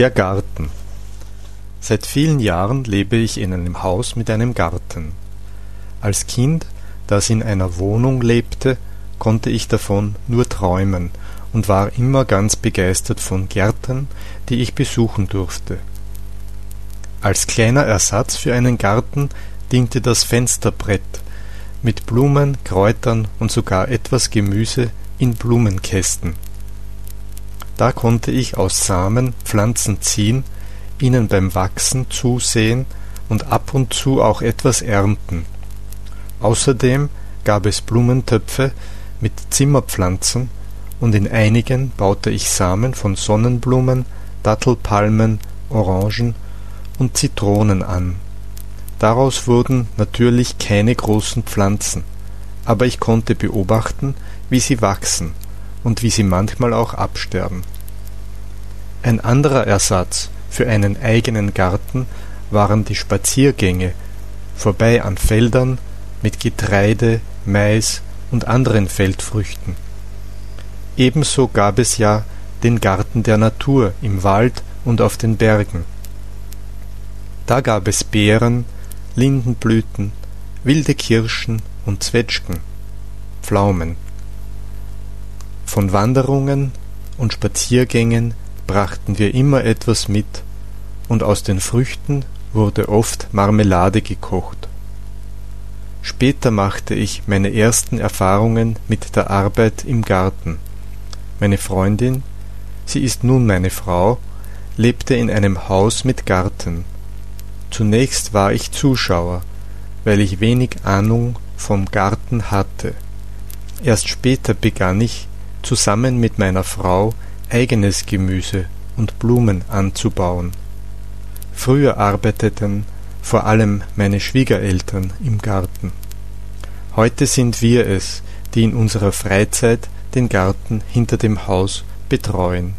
Der Garten Seit vielen Jahren lebe ich in einem Haus mit einem Garten. Als Kind, das in einer Wohnung lebte, konnte ich davon nur träumen und war immer ganz begeistert von Gärten, die ich besuchen durfte. Als kleiner Ersatz für einen Garten diente das Fensterbrett mit Blumen, Kräutern und sogar etwas Gemüse in Blumenkästen. Da konnte ich aus Samen Pflanzen ziehen, ihnen beim Wachsen zusehen und ab und zu auch etwas ernten. Außerdem gab es Blumentöpfe mit Zimmerpflanzen und in einigen baute ich Samen von Sonnenblumen, Dattelpalmen, Orangen und Zitronen an. Daraus wurden natürlich keine großen Pflanzen, aber ich konnte beobachten, wie sie wachsen und wie sie manchmal auch absterben. Ein anderer Ersatz für einen eigenen Garten waren die Spaziergänge vorbei an Feldern mit Getreide, Mais und anderen Feldfrüchten. Ebenso gab es ja den Garten der Natur im Wald und auf den Bergen. Da gab es Beeren, Lindenblüten, wilde Kirschen und Zwetschgen, Pflaumen. Von Wanderungen und Spaziergängen brachten wir immer etwas mit, und aus den Früchten wurde oft Marmelade gekocht. Später machte ich meine ersten Erfahrungen mit der Arbeit im Garten. Meine Freundin, sie ist nun meine Frau, lebte in einem Haus mit Garten. Zunächst war ich Zuschauer, weil ich wenig Ahnung vom Garten hatte. Erst später begann ich, zusammen mit meiner Frau eigenes Gemüse und Blumen anzubauen. Früher arbeiteten vor allem meine Schwiegereltern im Garten. Heute sind wir es, die in unserer Freizeit den Garten hinter dem Haus betreuen.